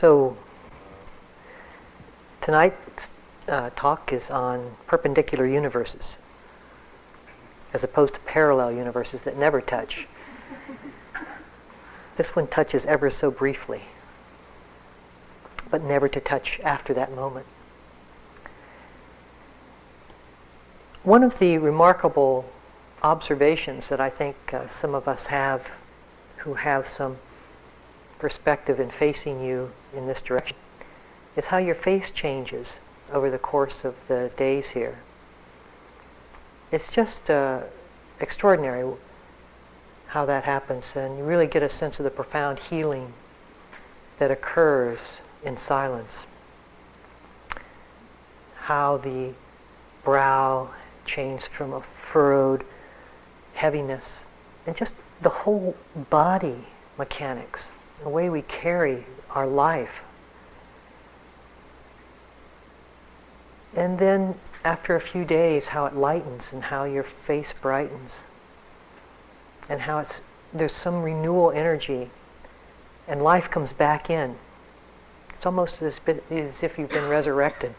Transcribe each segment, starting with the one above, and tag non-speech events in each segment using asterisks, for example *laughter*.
So, tonight's uh, talk is on perpendicular universes, as opposed to parallel universes that never touch. This one touches ever so briefly, but never to touch after that moment. One of the remarkable observations that I think uh, some of us have who have some perspective in facing you in this direction is how your face changes over the course of the days here. It's just uh, extraordinary how that happens, and you really get a sense of the profound healing that occurs in silence. How the brow changed from a furrowed heaviness, and just the whole body mechanics the way we carry our life. And then after a few days, how it lightens and how your face brightens. And how it's, there's some renewal energy and life comes back in. It's almost as, as if you've been resurrected.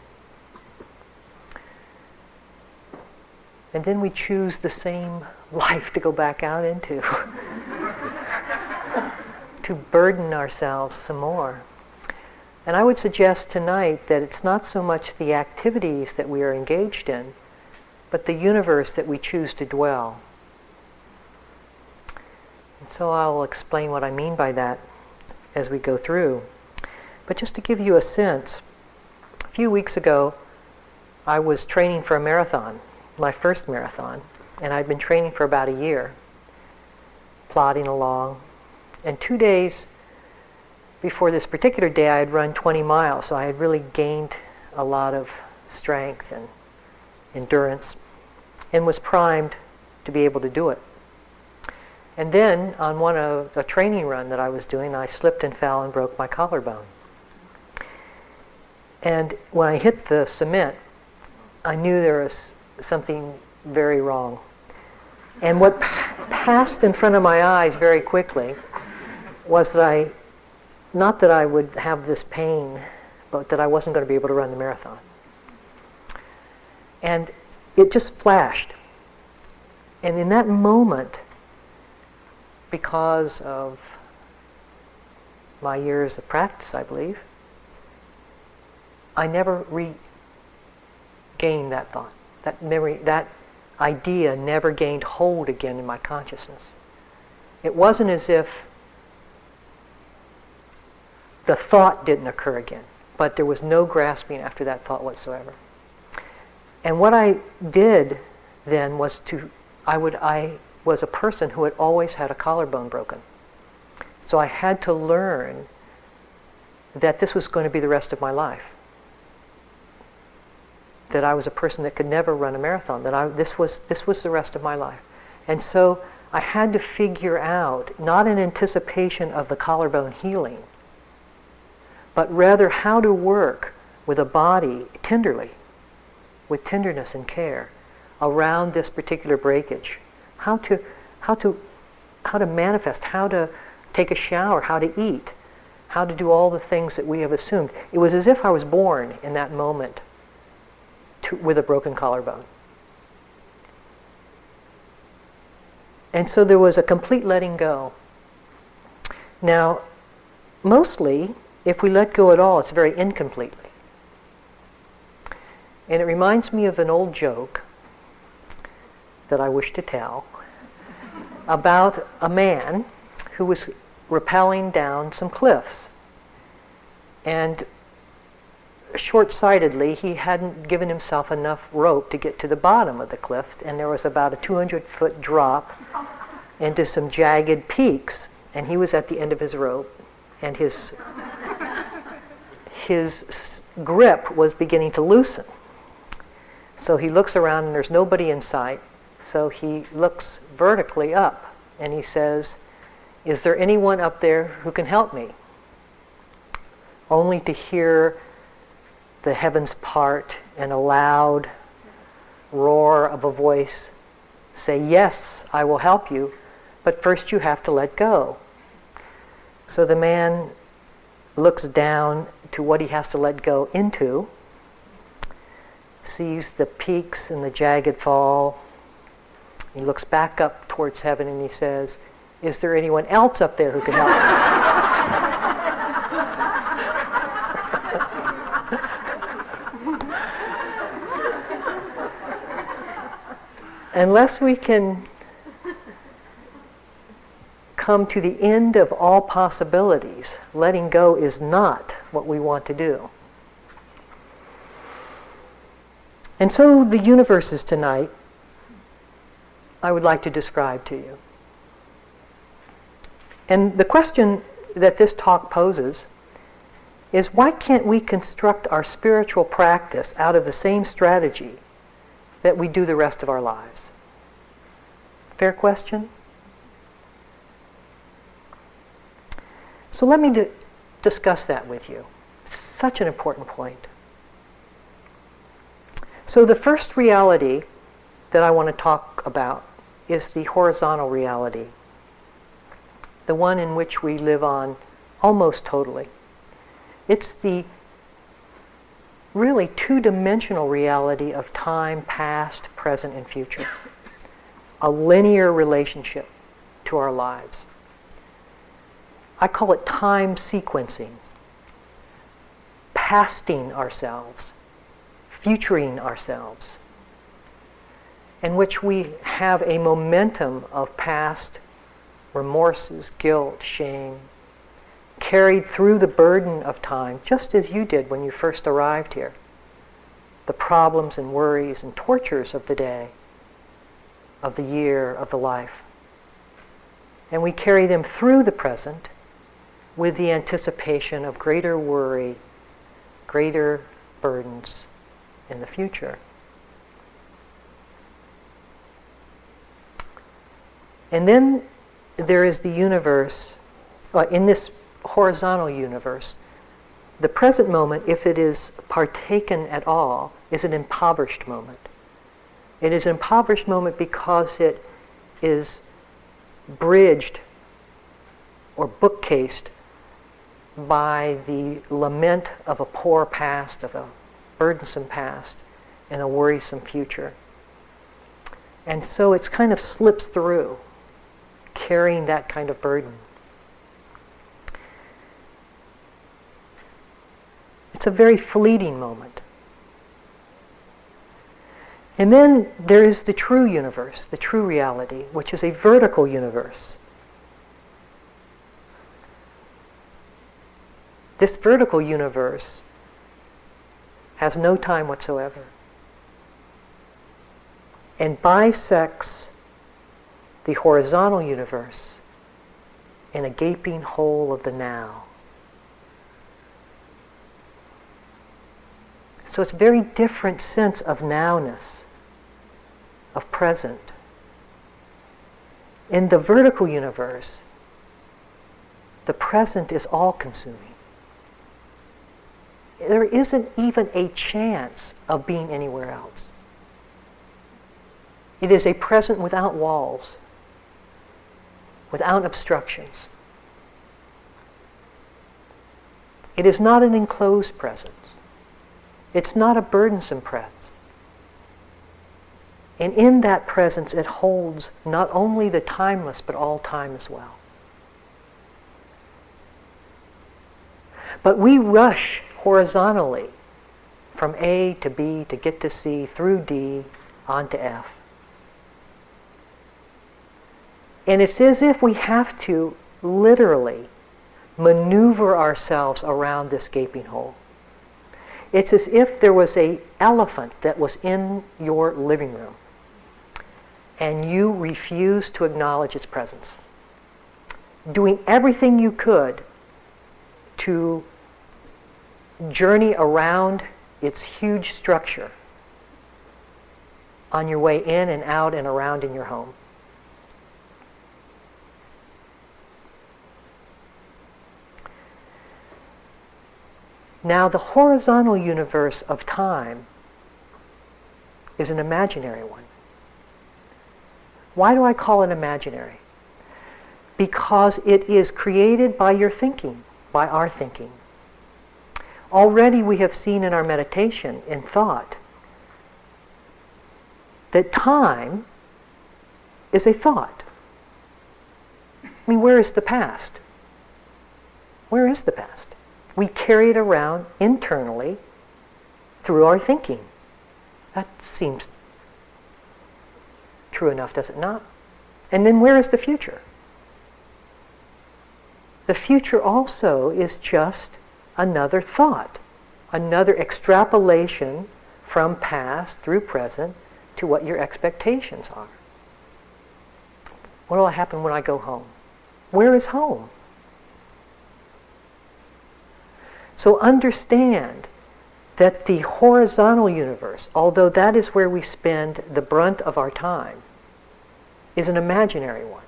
And then we choose the same *laughs* life to go back out into. *laughs* to burden ourselves some more. And I would suggest tonight that it's not so much the activities that we are engaged in, but the universe that we choose to dwell. And so I'll explain what I mean by that as we go through. But just to give you a sense, a few weeks ago, I was training for a marathon, my first marathon, and I'd been training for about a year, plodding along, and two days before this particular day, I had run 20 miles, so I had really gained a lot of strength and endurance and was primed to be able to do it. And then on one of a training run that I was doing, I slipped and fell and broke my collarbone. And when I hit the cement, I knew there was something very wrong. And what p- passed in front of my eyes very quickly was that I, not that I would have this pain, but that I wasn't going to be able to run the marathon. And it just flashed. And in that moment, because of my years of practice, I believe, I never regained that thought. That memory, that idea never gained hold again in my consciousness. It wasn't as if the thought didn't occur again, but there was no grasping after that thought whatsoever. And what I did then was to, I would, I was a person who had always had a collarbone broken. So I had to learn that this was going to be the rest of my life. That I was a person that could never run a marathon. That I, this was this was the rest of my life. And so I had to figure out, not in anticipation of the collarbone healing, but rather how to work with a body tenderly, with tenderness and care around this particular breakage. How to, how to, how to manifest, how to take a shower, how to eat, how to do all the things that we have assumed. It was as if I was born in that moment to, with a broken collarbone. And so there was a complete letting go. Now, mostly if we let go at all, it's very incompletely. And it reminds me of an old joke that I wish to tell about a man who was rappelling down some cliffs. And short-sightedly, he hadn't given himself enough rope to get to the bottom of the cliff, and there was about a 200-foot drop into some jagged peaks, and he was at the end of his rope, and his his grip was beginning to loosen. So he looks around and there's nobody in sight. So he looks vertically up and he says, Is there anyone up there who can help me? Only to hear the heavens part and a loud roar of a voice say, Yes, I will help you, but first you have to let go. So the man looks down to what he has to let go into, sees the peaks and the jagged fall. He looks back up towards heaven and he says, Is there anyone else up there who can help? *laughs* Unless we can come to the end of all possibilities, letting go is not what we want to do. And so the universes tonight, I would like to describe to you. And the question that this talk poses is why can't we construct our spiritual practice out of the same strategy that we do the rest of our lives? Fair question? So let me discuss that with you. Such an important point. So the first reality that I want to talk about is the horizontal reality, the one in which we live on almost totally. It's the really two-dimensional reality of time, past, present, and future. A linear relationship to our lives. I call it time sequencing, pasting ourselves, futuring ourselves, in which we have a momentum of past remorses, guilt, shame, carried through the burden of time, just as you did when you first arrived here. The problems and worries and tortures of the day, of the year, of the life. And we carry them through the present with the anticipation of greater worry, greater burdens in the future. And then there is the universe, uh, in this horizontal universe, the present moment, if it is partaken at all, is an impoverished moment. It is an impoverished moment because it is bridged or bookcased by the lament of a poor past, of a burdensome past, and a worrisome future. And so it's kind of slips through, carrying that kind of burden. It's a very fleeting moment. And then there is the true universe, the true reality, which is a vertical universe. This vertical universe has no time whatsoever and bisects the horizontal universe in a gaping hole of the now. So it's a very different sense of nowness, of present. In the vertical universe, the present is all consuming there isn't even a chance of being anywhere else. It is a present without walls, without obstructions. It is not an enclosed presence. It's not a burdensome presence. And in that presence, it holds not only the timeless, but all time as well. But we rush horizontally from A to B to get to C through D on to F. And it's as if we have to literally maneuver ourselves around this gaping hole. It's as if there was a elephant that was in your living room and you refused to acknowledge its presence. Doing everything you could to journey around its huge structure on your way in and out and around in your home. Now, the horizontal universe of time is an imaginary one. Why do I call it imaginary? Because it is created by your thinking, by our thinking already we have seen in our meditation, in thought, that time is a thought. I mean, where is the past? Where is the past? We carry it around internally through our thinking. That seems true enough, does it not? And then where is the future? The future also is just another thought, another extrapolation from past through present to what your expectations are. What will happen when I go home? Where is home? So understand that the horizontal universe, although that is where we spend the brunt of our time, is an imaginary one.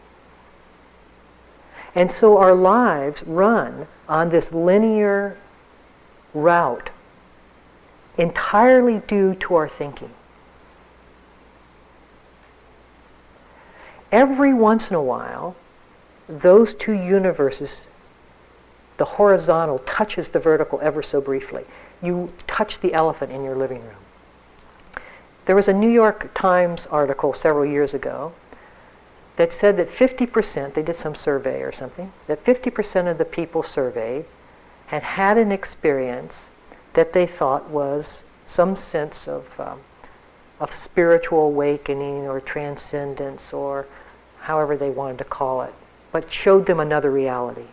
And so our lives run on this linear route entirely due to our thinking. Every once in a while, those two universes, the horizontal touches the vertical ever so briefly. You touch the elephant in your living room. There was a New York Times article several years ago that said that 50%, they did some survey or something, that 50% of the people surveyed had had an experience that they thought was some sense of, um, of spiritual awakening or transcendence or however they wanted to call it, but showed them another reality.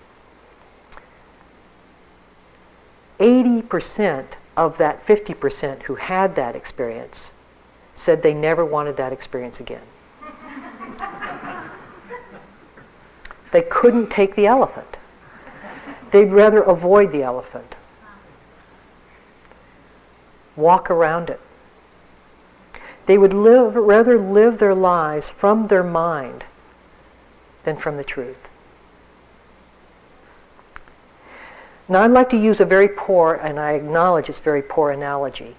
80% of that 50% who had that experience said they never wanted that experience again. *laughs* They couldn't take the elephant. They'd rather avoid the elephant. Walk around it. They would live, rather live their lives from their mind than from the truth. Now I'd like to use a very poor, and I acknowledge it's very poor analogy,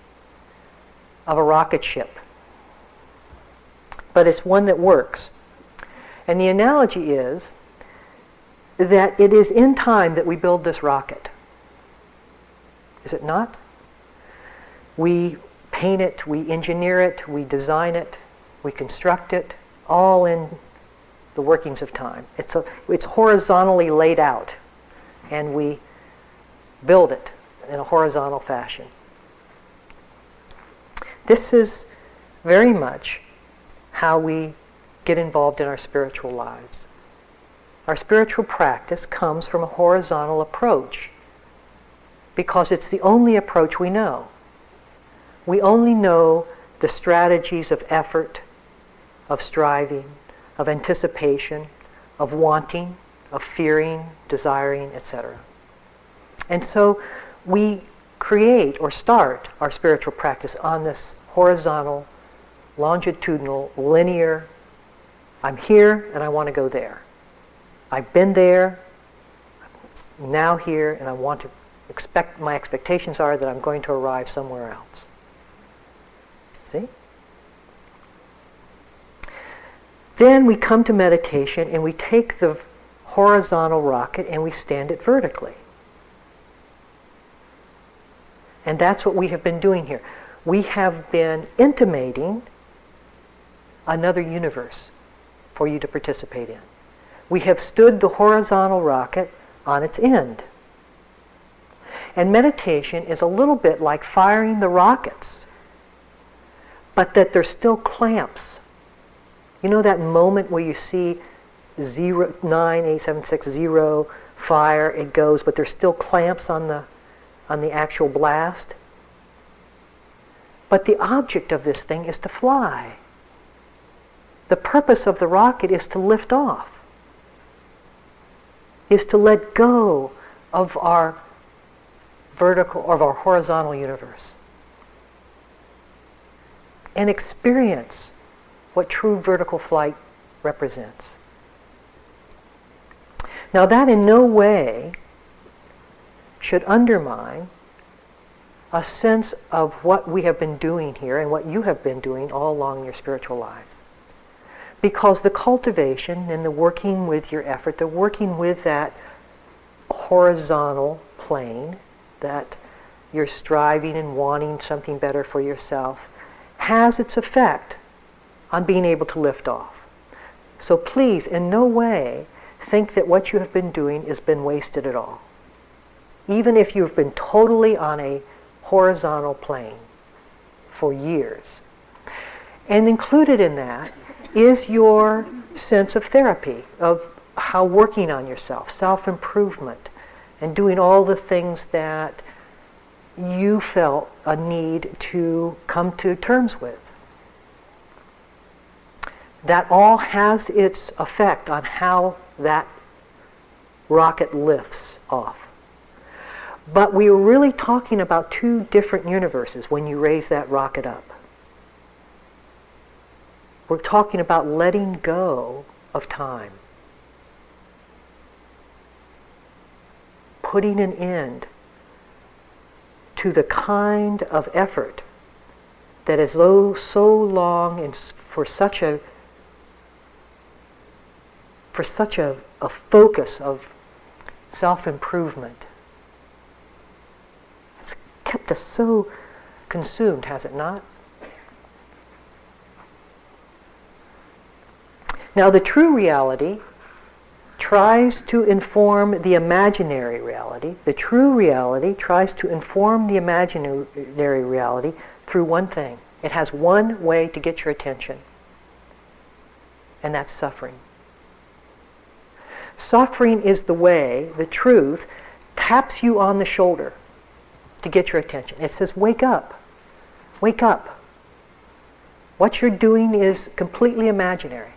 of a rocket ship. But it's one that works. And the analogy is that it is in time that we build this rocket. Is it not? We paint it, we engineer it, we design it, we construct it, all in the workings of time. It's, a, it's horizontally laid out, and we build it in a horizontal fashion. This is very much how we get involved in our spiritual lives. Our spiritual practice comes from a horizontal approach because it's the only approach we know. We only know the strategies of effort, of striving, of anticipation, of wanting, of fearing, desiring, etc. And so we create or start our spiritual practice on this horizontal, longitudinal, linear, I'm here and I want to go there. I've been there, now here, and I want to expect, my expectations are that I'm going to arrive somewhere else. See? Then we come to meditation and we take the horizontal rocket and we stand it vertically. And that's what we have been doing here. We have been intimating another universe for you to participate in we have stood the horizontal rocket on its end. And meditation is a little bit like firing the rockets, but that there's still clamps. You know that moment where you see zero, 98760 fire, it goes, but there's still clamps on the, on the actual blast? But the object of this thing is to fly. The purpose of the rocket is to lift off is to let go of our vertical of our horizontal universe and experience what true vertical flight represents. Now that in no way should undermine a sense of what we have been doing here and what you have been doing all along your spiritual lives. Because the cultivation and the working with your effort, the working with that horizontal plane, that you're striving and wanting something better for yourself, has its effect on being able to lift off. So please, in no way, think that what you have been doing has been wasted at all. Even if you've been totally on a horizontal plane for years. And included in that is your sense of therapy, of how working on yourself, self-improvement, and doing all the things that you felt a need to come to terms with. That all has its effect on how that rocket lifts off. But we are really talking about two different universes when you raise that rocket up. We're talking about letting go of time. Putting an end to the kind of effort that is so, so long and for such a for such a, a focus of self-improvement. It's kept us so consumed, has it not? Now, the true reality tries to inform the imaginary reality. The true reality tries to inform the imaginary reality through one thing. It has one way to get your attention, and that's suffering. Suffering is the way, the truth, taps you on the shoulder to get your attention. It says, wake up. Wake up. What you're doing is completely imaginary.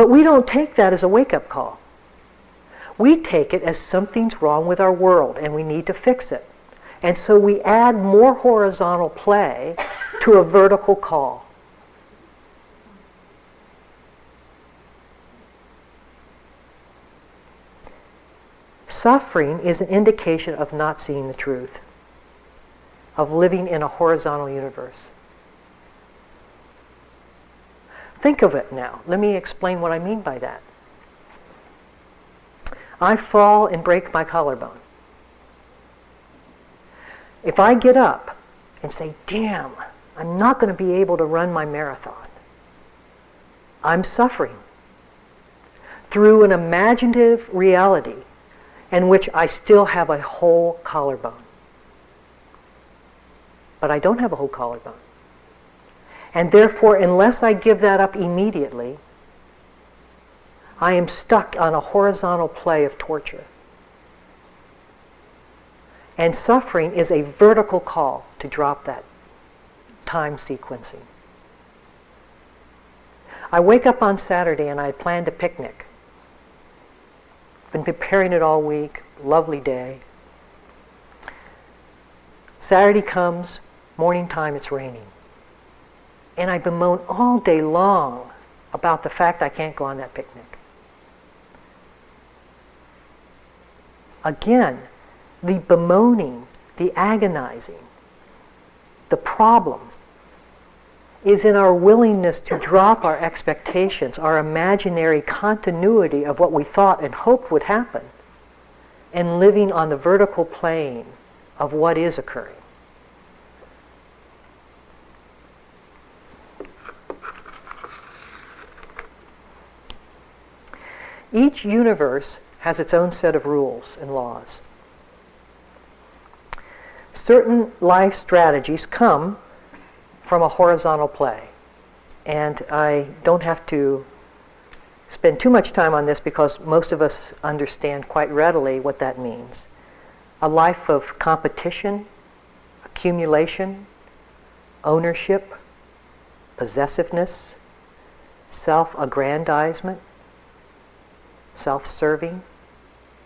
But we don't take that as a wake-up call. We take it as something's wrong with our world and we need to fix it. And so we add more horizontal play to a vertical call. Suffering is an indication of not seeing the truth, of living in a horizontal universe. Think of it now. Let me explain what I mean by that. I fall and break my collarbone. If I get up and say, damn, I'm not going to be able to run my marathon, I'm suffering through an imaginative reality in which I still have a whole collarbone. But I don't have a whole collarbone. And therefore, unless I give that up immediately, I am stuck on a horizontal play of torture. And suffering is a vertical call to drop that time sequencing. I wake up on Saturday and I planned a picnic. Been preparing it all week. Lovely day. Saturday comes, morning time, it's raining. And I bemoan all day long about the fact I can't go on that picnic. Again, the bemoaning, the agonizing, the problem is in our willingness to drop our expectations, our imaginary continuity of what we thought and hoped would happen, and living on the vertical plane of what is occurring. Each universe has its own set of rules and laws. Certain life strategies come from a horizontal play. And I don't have to spend too much time on this because most of us understand quite readily what that means. A life of competition, accumulation, ownership, possessiveness, self-aggrandizement, self-serving,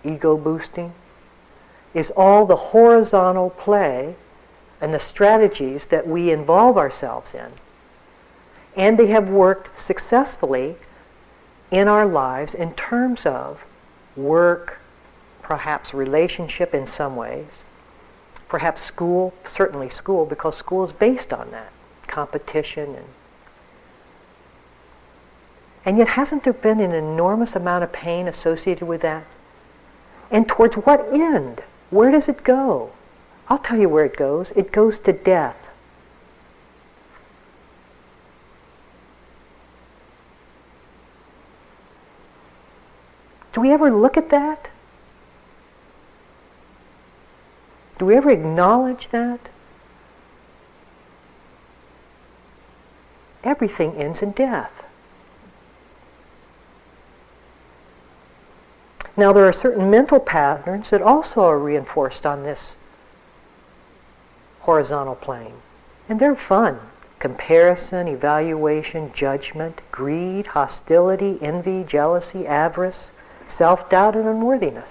ego boosting, is all the horizontal play and the strategies that we involve ourselves in. And they have worked successfully in our lives in terms of work, perhaps relationship in some ways, perhaps school, certainly school, because school is based on that, competition and and yet hasn't there been an enormous amount of pain associated with that? And towards what end Where does it go? I'll tell you where it goes. It goes to death. Do we ever look at that? Do we ever acknowledge that? Everything ends in death. Now, there are certain mental patterns that also are reinforced on this horizontal plane. And they're fun. Comparison, evaluation, judgment, greed, hostility, envy, jealousy, avarice, self-doubt, and unworthiness.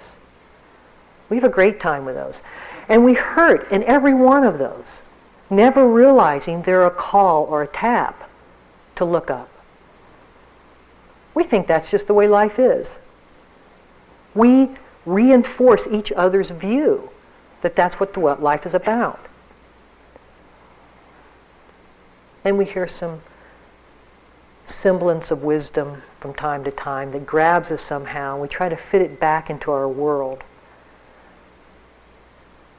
We have a great time with those. And we hurt in every one of those, never realizing they're a call or a tap to look up. We think that's just the way life is. We reinforce each other's view that that's what, what life is about. And we hear some semblance of wisdom from time to time that grabs us somehow. And we try to fit it back into our world.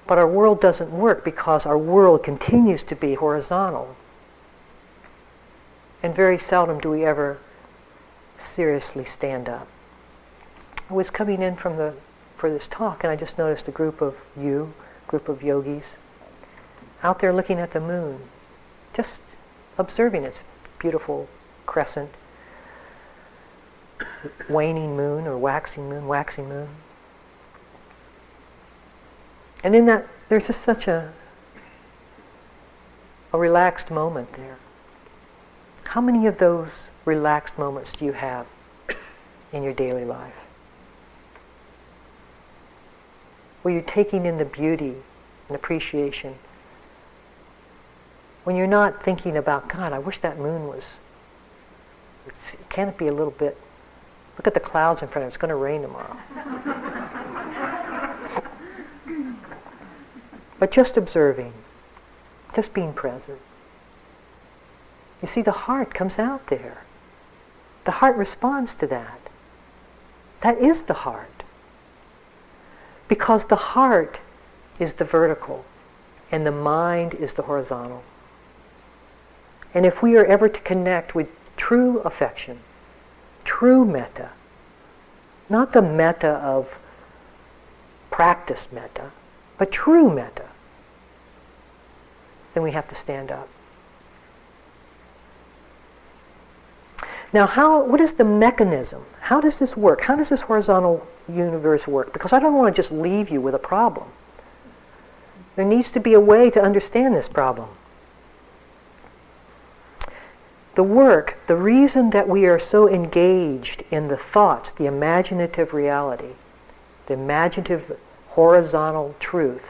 But our world doesn't work because our world continues to be horizontal. And very seldom do we ever seriously stand up. Was coming in from the for this talk and I just noticed a group of you, group of yogis, out there looking at the moon, just observing its beautiful crescent, waning moon or waxing moon, waxing moon. And in that, there's just such a, a relaxed moment there. How many of those relaxed moments do you have in your daily life? Where you're taking in the beauty and appreciation. When you're not thinking about, God, I wish that moon was, can it be a little bit, look at the clouds in front of it, it's going to rain tomorrow. *laughs* but just observing, just being present. You see, the heart comes out there. The heart responds to that. That is the heart. Because the heart is the vertical and the mind is the horizontal. And if we are ever to connect with true affection, true metta, not the metta of practice metta, but true metta, then we have to stand up. Now, how, what is the mechanism? How does this work? How does this horizontal universe work? Because I don't want to just leave you with a problem. There needs to be a way to understand this problem. The work, the reason that we are so engaged in the thoughts, the imaginative reality, the imaginative horizontal truth,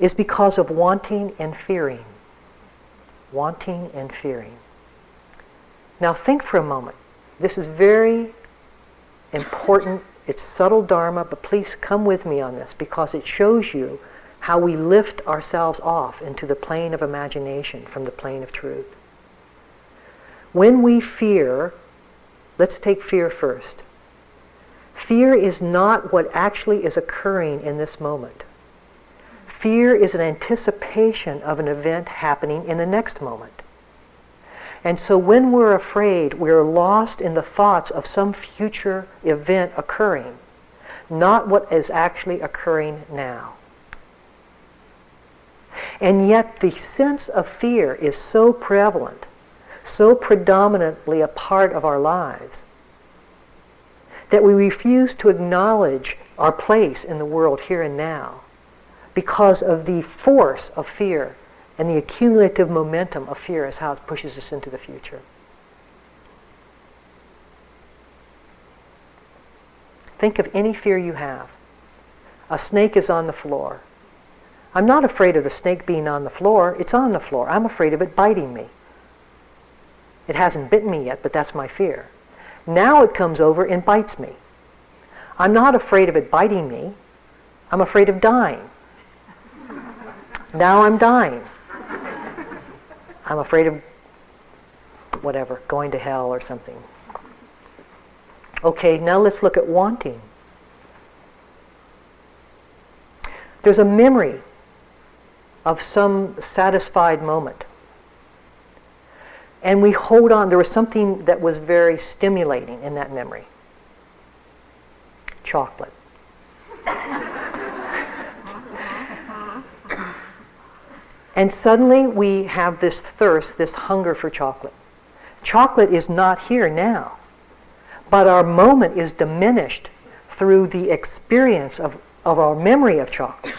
is because of wanting and fearing. Wanting and fearing. Now think for a moment. This is very important. It's subtle dharma, but please come with me on this because it shows you how we lift ourselves off into the plane of imagination from the plane of truth. When we fear, let's take fear first. Fear is not what actually is occurring in this moment. Fear is an anticipation of an event happening in the next moment. And so when we're afraid, we're lost in the thoughts of some future event occurring, not what is actually occurring now. And yet the sense of fear is so prevalent, so predominantly a part of our lives, that we refuse to acknowledge our place in the world here and now because of the force of fear and the accumulative momentum of fear is how it pushes us into the future. Think of any fear you have. A snake is on the floor. I'm not afraid of the snake being on the floor. It's on the floor. I'm afraid of it biting me. It hasn't bitten me yet, but that's my fear. Now it comes over and bites me. I'm not afraid of it biting me. I'm afraid of dying. Now I'm dying. I'm afraid of whatever, going to hell or something. Okay, now let's look at wanting. There's a memory of some satisfied moment. And we hold on. There was something that was very stimulating in that memory. Chocolate. *laughs* and suddenly we have this thirst, this hunger for chocolate. Chocolate is not here now, but our moment is diminished through the experience of, of our memory of chocolate,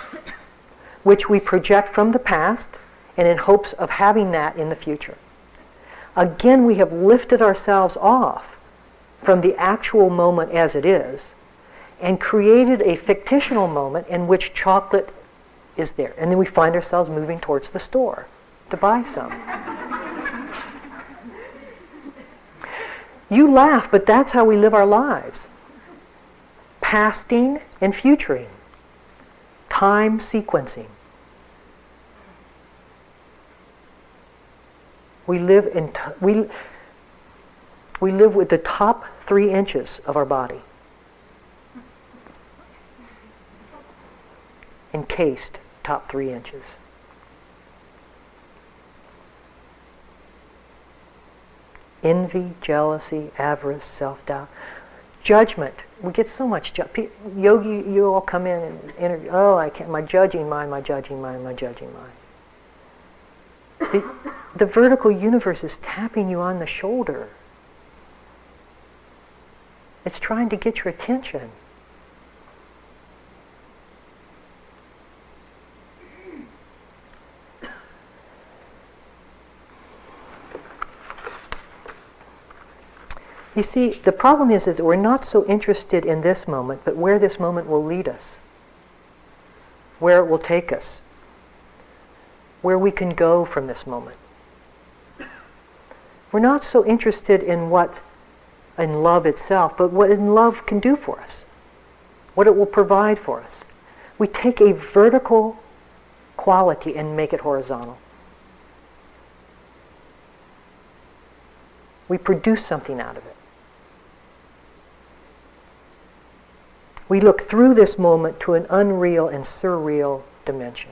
which we project from the past and in hopes of having that in the future. Again, we have lifted ourselves off from the actual moment as it is and created a fictional moment in which chocolate is there. And then we find ourselves moving towards the store to buy some. you laugh, but that's how we live our lives. Pasting and futuring. Time sequencing. We live in t- we we live with the top three inches of our body encased top three inches. Envy, jealousy, avarice, self-doubt, judgment. We get so much ju- yogi. You all come in and interview. Oh, I can't. My judging mind. My judging mind. My judging mind. The, the vertical universe is tapping you on the shoulder. It's trying to get your attention. You see, the problem is, is that we're not so interested in this moment, but where this moment will lead us, where it will take us, where we can go from this moment. We're not so interested in what in love itself, but what in love can do for us, what it will provide for us. We take a vertical quality and make it horizontal. We produce something out of it. We look through this moment to an unreal and surreal dimension.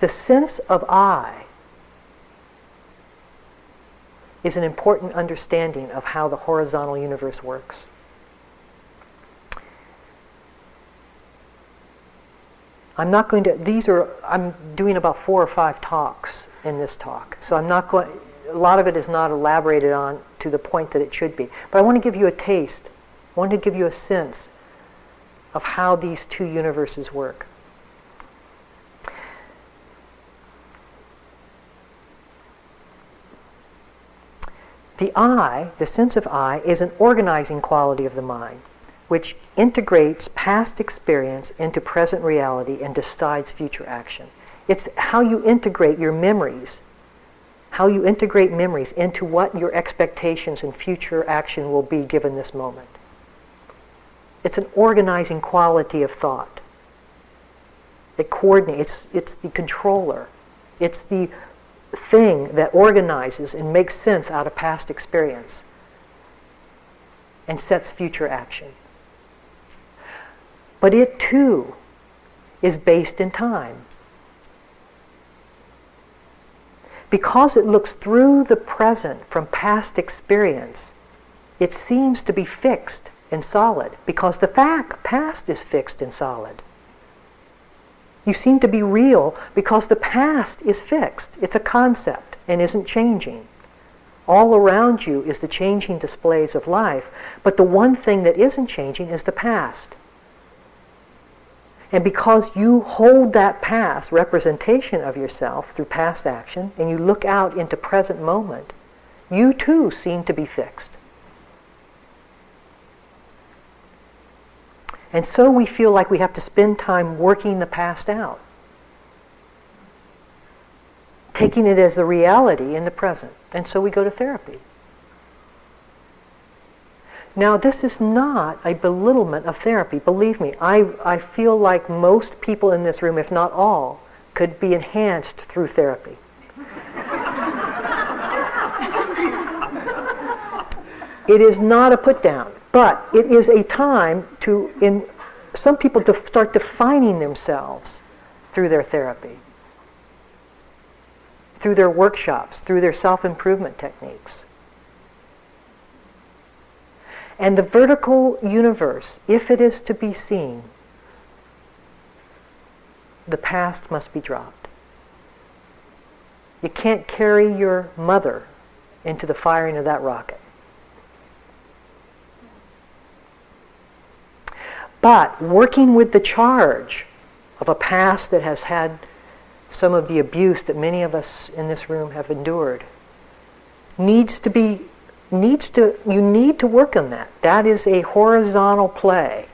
The sense of I is an important understanding of how the horizontal universe works. I'm not going to, these are, I'm doing about four or five talks in this talk. So I'm not going, a lot of it is not elaborated on to the point that it should be. But I want to give you a taste. I want to give you a sense of how these two universes work. The I, the sense of I, is an organizing quality of the mind, which integrates past experience into present reality and decides future action. It's how you integrate your memories how you integrate memories into what your expectations and future action will be given this moment. It's an organizing quality of thought. It coordinates, it's, it's the controller. It's the thing that organizes and makes sense out of past experience and sets future action. But it too is based in time. Because it looks through the present from past experience, it seems to be fixed and solid because the fact past is fixed and solid. You seem to be real because the past is fixed. It's a concept and isn't changing. All around you is the changing displays of life, but the one thing that isn't changing is the past. And because you hold that past representation of yourself through past action and you look out into present moment, you too seem to be fixed. And so we feel like we have to spend time working the past out, taking it as the reality in the present. And so we go to therapy. Now, this is not a belittlement of therapy. Believe me, I, I feel like most people in this room, if not all, could be enhanced through therapy. it is not a put down. But it is a time to, in some people, to start defining themselves through their therapy, through their workshops, through their self-improvement techniques. And the vertical universe, if it is to be seen, the past must be dropped. You can't carry your mother into the firing of that rocket. But working with the charge of a past that has had some of the abuse that many of us in this room have endured needs to be needs to you need to work on that that is a horizontal play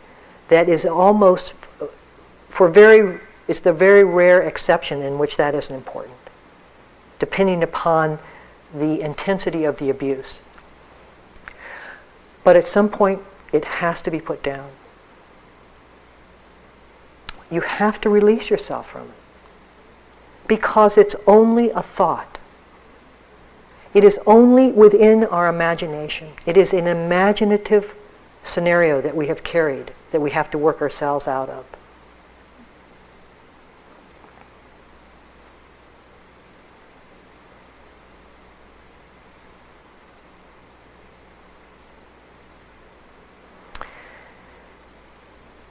that is almost for very it's the very rare exception in which that isn't important depending upon the intensity of the abuse but at some point it has to be put down you have to release yourself from it. Because it's only a thought. It is only within our imagination. It is an imaginative scenario that we have carried, that we have to work ourselves out of.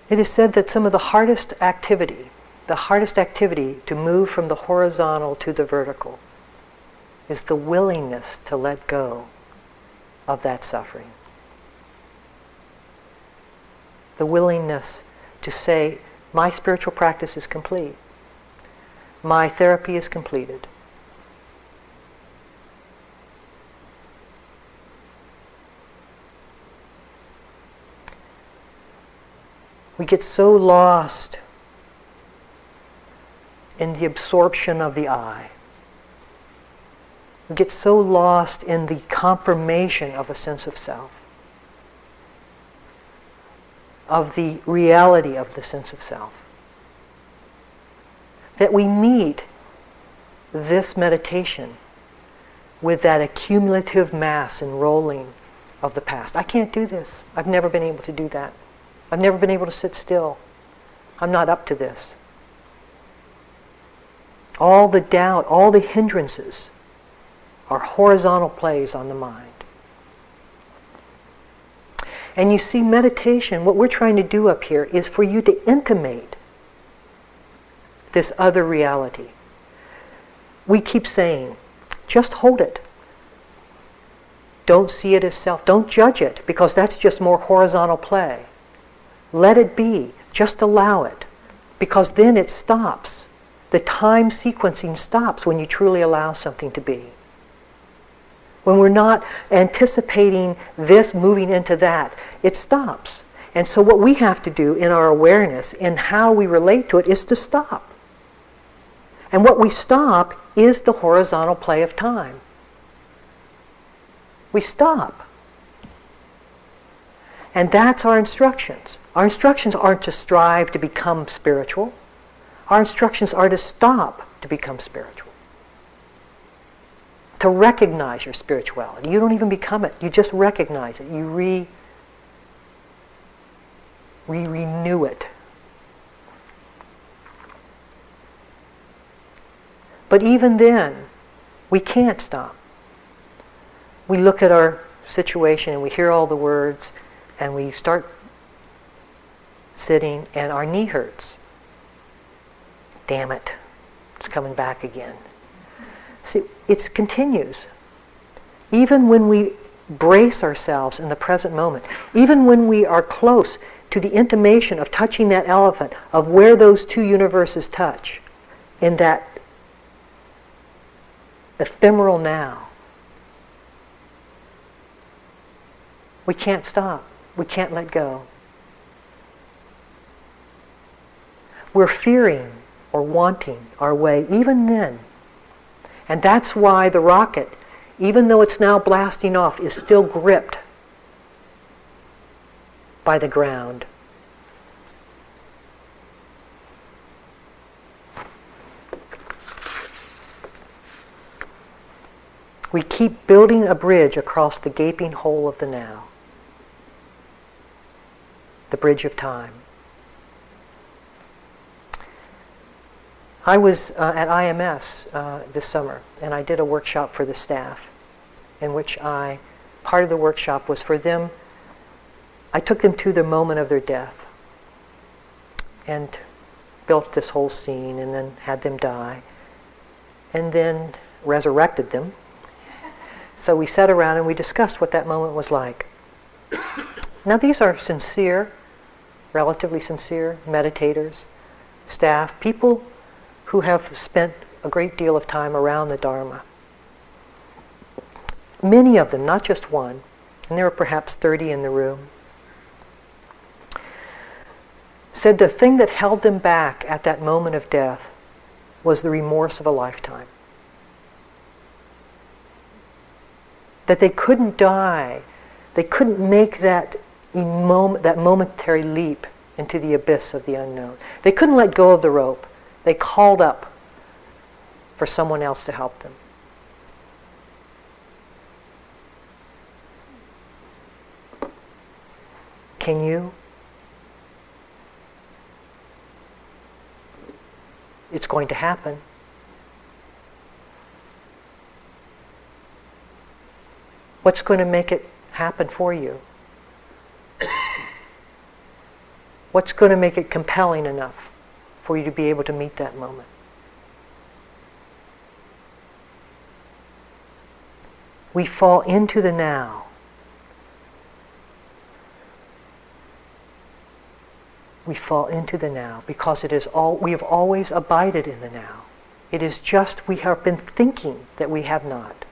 It is said that some of the hardest activity, the hardest activity to move from the horizontal to the vertical, is the willingness to let go of that suffering. The willingness to say, my spiritual practice is complete. My therapy is completed. We get so lost in the absorption of the I. We get so lost in the confirmation of a sense of self, of the reality of the sense of self, that we meet this meditation with that accumulative mass and rolling of the past. I can't do this. I've never been able to do that. I've never been able to sit still. I'm not up to this. All the doubt, all the hindrances are horizontal plays on the mind. And you see, meditation, what we're trying to do up here is for you to intimate this other reality. We keep saying, just hold it. Don't see it as self. Don't judge it because that's just more horizontal play. Let it be. Just allow it. Because then it stops. The time sequencing stops when you truly allow something to be. When we're not anticipating this moving into that, it stops. And so what we have to do in our awareness in how we relate to it is to stop. And what we stop is the horizontal play of time. We stop. And that's our instructions. Our instructions aren't to strive to become spiritual. Our instructions are to stop to become spiritual. To recognize your spirituality. You don't even become it. You just recognize it. You re, re renew it. But even then, we can't stop. We look at our situation and we hear all the words and we start sitting and our knee hurts. Damn it. It's coming back again. See, it continues. Even when we brace ourselves in the present moment, even when we are close to the intimation of touching that elephant, of where those two universes touch, in that ephemeral now, we can't stop. We can't let go. We're fearing or wanting our way even then. And that's why the rocket, even though it's now blasting off, is still gripped by the ground. We keep building a bridge across the gaping hole of the now. the bridge of time. I was uh, at IMS uh, this summer, and I did a workshop for the staff, in which I, part of the workshop was for them, I took them to the moment of their death, and built this whole scene, and then had them die, and then resurrected them. So we sat around and we discussed what that moment was like. Now these are sincere, relatively sincere meditators, staff, people who have spent a great deal of time around the Dharma. Many of them, not just one, and there were perhaps 30 in the room, said the thing that held them back at that moment of death was the remorse of a lifetime. That they couldn't die, they couldn't make that, that momentary leap into the abyss of the unknown. They couldn't let go of the rope. They called up for someone else to help them. Can you? It's going to happen. What's going to make it happen for you? *coughs* What's going to make it compelling enough? For you to be able to meet that moment. We fall into the now. We fall into the now because it is all we have always abided in the now. It is just we have been thinking that we have not.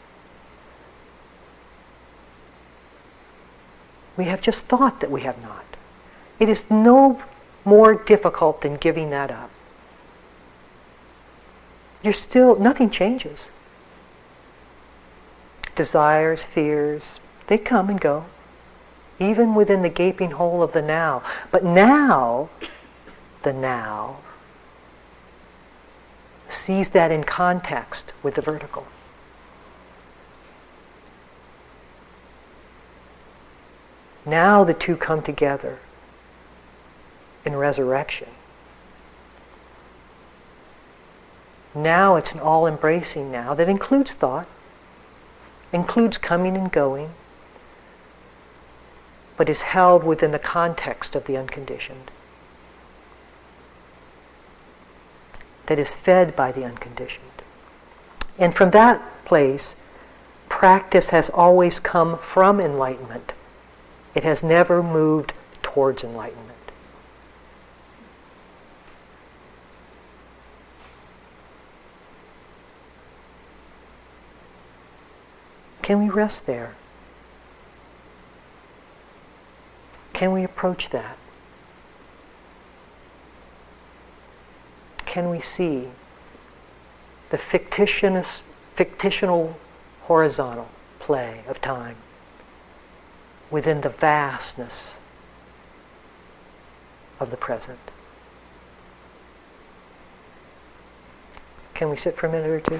We have just thought that we have not. It is no more difficult than giving that up. You're still, nothing changes. Desires, fears, they come and go, even within the gaping hole of the now. But now, the now, sees that in context with the vertical. Now the two come together in resurrection. Now it's an all embracing now that includes thought, includes coming and going, but is held within the context of the unconditioned, that is fed by the unconditioned. And from that place, practice has always come from enlightenment. It has never moved towards enlightenment. Can we rest there? Can we approach that? Can we see the fictitious, fictional horizontal play of time within the vastness of the present? Can we sit for a minute or two?